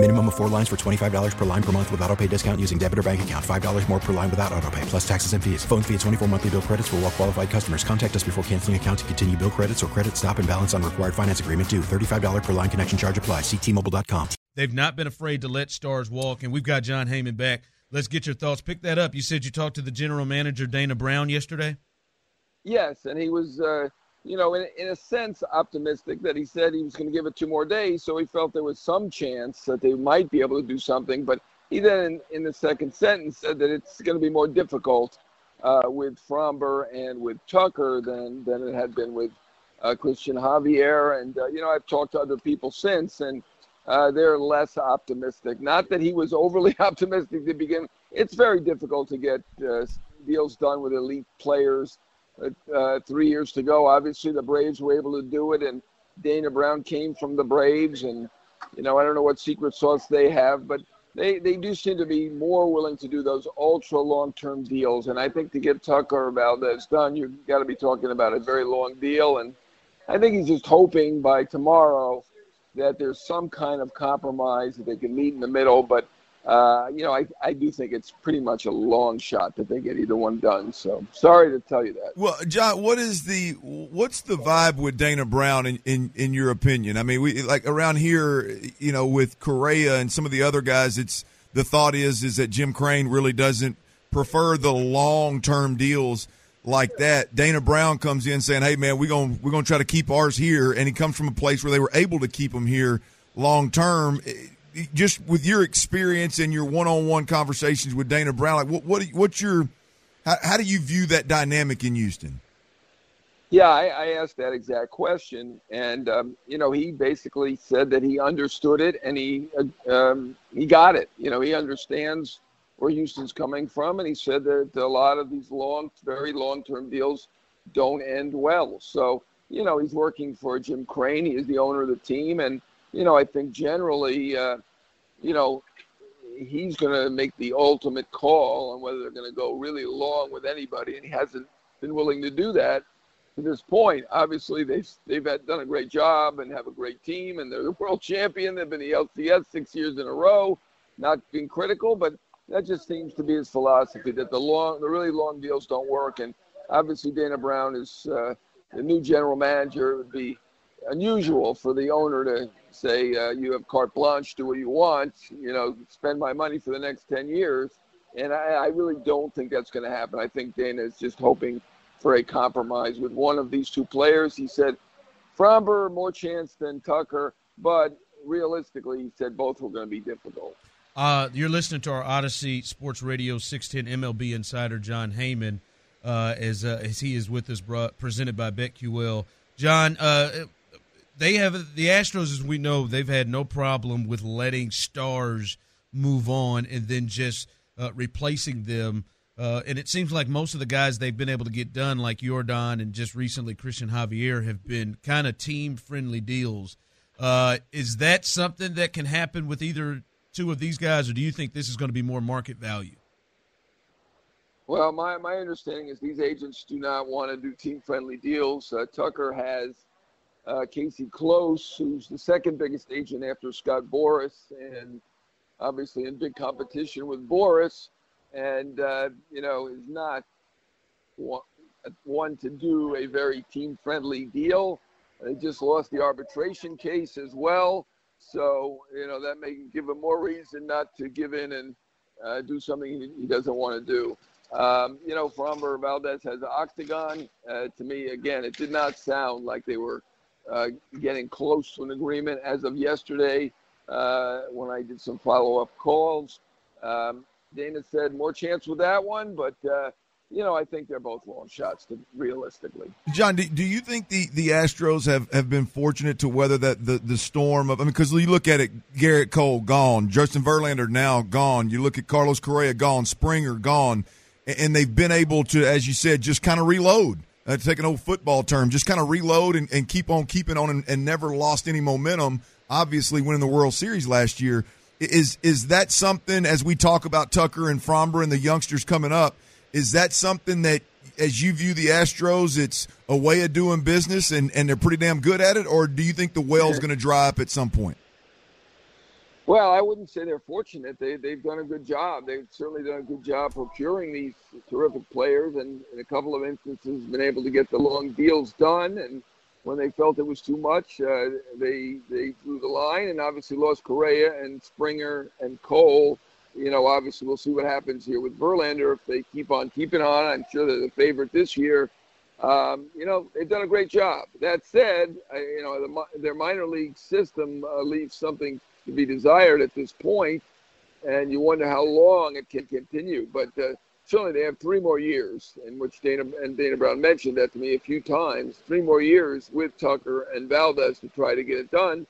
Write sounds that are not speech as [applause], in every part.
Minimum of four lines for $25 per line per month with auto pay discount using debit or bank account. $5 more per line without auto pay, plus taxes and fees. Phone fee at 24 monthly bill credits for all well qualified customers. Contact us before canceling account to continue bill credits or credit stop and balance on required finance agreement due. $35 per line connection charge apply. Ctmobile.com. They've not been afraid to let stars walk, and we've got John Heyman back. Let's get your thoughts. Pick that up. You said you talked to the general manager, Dana Brown, yesterday? Yes, and he was, uh, you know, in, in a sense, optimistic that he said he was going to give it two more days. So he felt there was some chance that they might be able to do something. But he then, in, in the second sentence, said that it's going to be more difficult uh, with Framber and with Tucker than, than it had been with uh, Cristian Javier. And, uh, you know, I've talked to other people since, and uh, they're less optimistic. Not that he was [laughs] overly optimistic to begin. It's very difficult to get uh, deals done with elite players. Uh, three years to go, obviously the Braves were able to do it, and Dana Brown came from the Braves, and you know I don't know what secret sauce they have, but they they do seem to be more willing to do those ultra long term deals. And I think to get Tucker Valdez done, you've got to be talking about a very long deal. And I think he's just hoping by tomorrow that there's some kind of compromise that they can meet in the middle. But uh, you know, I, I do think it's pretty much a long shot that they get either one done. So sorry to tell you that. Well, John, what is the what's the vibe with Dana Brown in, in, in your opinion? I mean, we like around here, you know, with Correa and some of the other guys, it's the thought is is that Jim Crane really doesn't prefer the long term deals like that. Dana Brown comes in saying, "Hey, man, we're gonna we're gonna try to keep ours here," and he comes from a place where they were able to keep them here long term just with your experience and your one-on-one conversations with Dana Brown, like what what what's your how, how do you view that dynamic in Houston? Yeah, I, I asked that exact question, and um, you know, he basically said that he understood it and he uh, um, he got it. You know, he understands where Houston's coming from, and he said that a lot of these long, very long-term deals don't end well. So, you know, he's working for Jim Crane. He is the owner of the team, and you know, I think generally, uh, you know, he's going to make the ultimate call on whether they're going to go really long with anybody, and he hasn't been willing to do that to this point. Obviously, they've they've had, done a great job and have a great team, and they're the world champion. They've been the LCS six years in a row. Not being critical, but that just seems to be his philosophy that the long, the really long deals don't work. And obviously, Dana Brown is uh, the new general manager. It would be unusual for the owner to say uh, you have carte blanche, do what you want, you know, spend my money for the next 10 years. And I, I really don't think that's going to happen. I think Dana is just hoping for a compromise with one of these two players. He said Framber more chance than Tucker, but realistically, he said both were going to be difficult. Uh, you're listening to our Audacy Sports Radio 610 MLB insider John Heyman uh, as uh, as he is with us, presented by BetQL. Jon, uh, they have the Astros, as we know, they've had no problem with letting stars move on and then just uh, replacing them. Uh, and it seems like most of the guys they've been able to get done, like Yordan and just recently Cristian Javier, have been kind of team friendly deals. Uh, is that something that can happen with either two of these guys, or do you think this is going to be more market value? Well, my, my understanding is these agents do not want to do team friendly deals. Uh, Tucker has uh, Casey Close, who's the second biggest agent after Scott Boras, and obviously in big competition with Boras, and uh, you know is not one, to do a very team-friendly deal. They just lost the arbitration case as well, so you know that may give him more reason not to give in and uh, do something he doesn't want to do. Um, you know, Framber Valdez has an octagon. Uh, to me, again, it did not sound like they were uh, getting close to an agreement as of yesterday uh, when I did some follow up calls. Um, Dana said more chance with that one, but uh, you know I think they're both long shots. To, realistically, John, do, do you think the, the Astros have, have been fortunate to weather that the, the storm of? I mean, because you look at it, Gerrit Cole gone, Justin Verlander now gone. You look at Carlos Correa gone, Springer gone, and they've been able to, as you said, just kind of reload uh, to take an old football term, just kind of reload and, and keep on keeping on and, and, never lost any momentum obviously winning the World Series last year. Is is that something as we talk about Tucker and Framber and the youngsters coming up? Is that something that, as you view the Astros, it's a way of doing business and, and they're pretty damn good at it, or do you think the well's going to dry up at some point? Well, I wouldn't say they're fortunate. They they've done a good job. They've certainly done a good job procuring these terrific players, and in a couple of instances, been able to get the long deals done. And when they felt it was too much, uh, they they drew the line, and obviously lost Correa and Springer and Cole. You know, obviously we'll see what happens here with Verlander if they keep on keeping on. I'm sure they're the favorite this year. Um, you know, they've done a great job. That said, I, you know, the, their minor league system uh, leaves something to be desired at this point, and you wonder how long it can continue. But uh, certainly, they have three more years, in which Dana and Dana Brown mentioned that to me a few times. Three more years with Tucker and Valdez to try to get it done.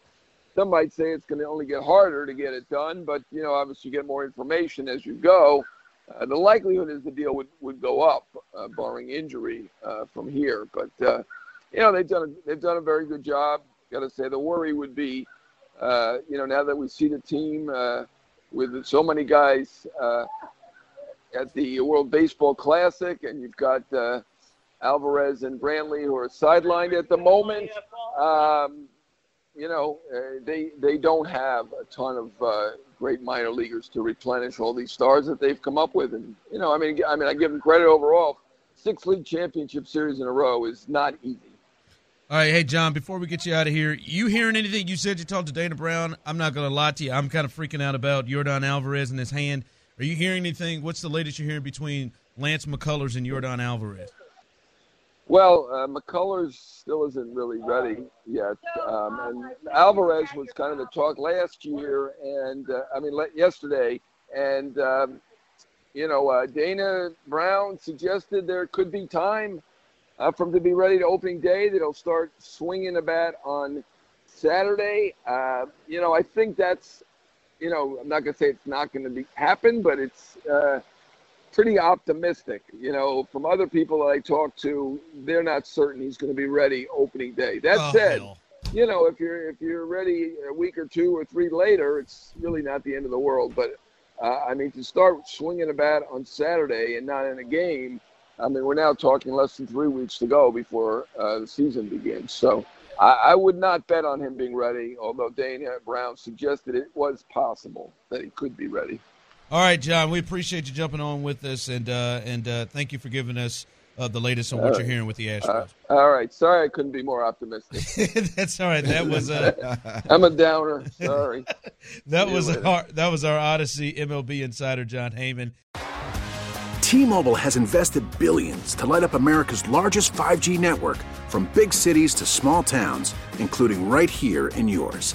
Some might say it's going to only get harder to get it done, but you know, obviously, you get more information as you go. Uh, the likelihood is the deal would, would go up, uh, barring injury uh, from here. But uh, you know, they've done a, they've done a very good job. Got to say, the worry would be uh, you know, now that we see the team with so many guys at the World Baseball Classic, and you've got Alvarez and Brantley who are sidelined at the moment. Um, you know, they they don't have a ton of great minor leaguers to replenish all these stars that they've come up with, and you know, I mean, I mean, I give them credit overall. Six league championship series in a row is not easy. All right, hey John. Before we get you out of here, you hearing anything? You said you talked to Dana Brown. I'm not going to lie to you. I'm kind of freaking out about Yordan Alvarez and his hand. Are you hearing anything? What's the latest you're hearing between Lance McCullers and Yordan Alvarez? Well, uh, McCullers still isn't really ready yet, um, and Alvarez was kind of the talk last year, and uh, I mean yesterday, and um, you know uh, Dana Brown suggested there could be time uh, for him to be ready to opening day. That he'll start swinging the bat on Saturday. Uh, you know, I think that's, you know, I'm not going to say it's not going to be happen, but it's uh, pretty optimistic. You know, from other people that I talk to, they're not certain he's going to be ready opening day. That oh, said. Hell. You know, if you're if you're ready a week or two or three later, it's really not the end of the world. But uh, I mean, to start swinging a bat on Saturday and not in a game, I mean, we're now talking less than three weeks to go before uh, the season begins. So I, I, would not bet on him being ready, although Dana Brown suggested it was possible that he could be ready. All right, John, we appreciate you jumping on with us, and uh, and uh, thank you for giving us uh, the latest on what right. you're hearing with the Astros. Uh, all right, sorry I couldn't be more optimistic. [laughs] That's all right. That was uh, [laughs] I'm a downer. Sorry. [laughs] that was our that was our Audacy MLB insider John Heyman. T-Mobile has invested billions to light up America's largest 5G network from big cities to small towns, including right here in yours.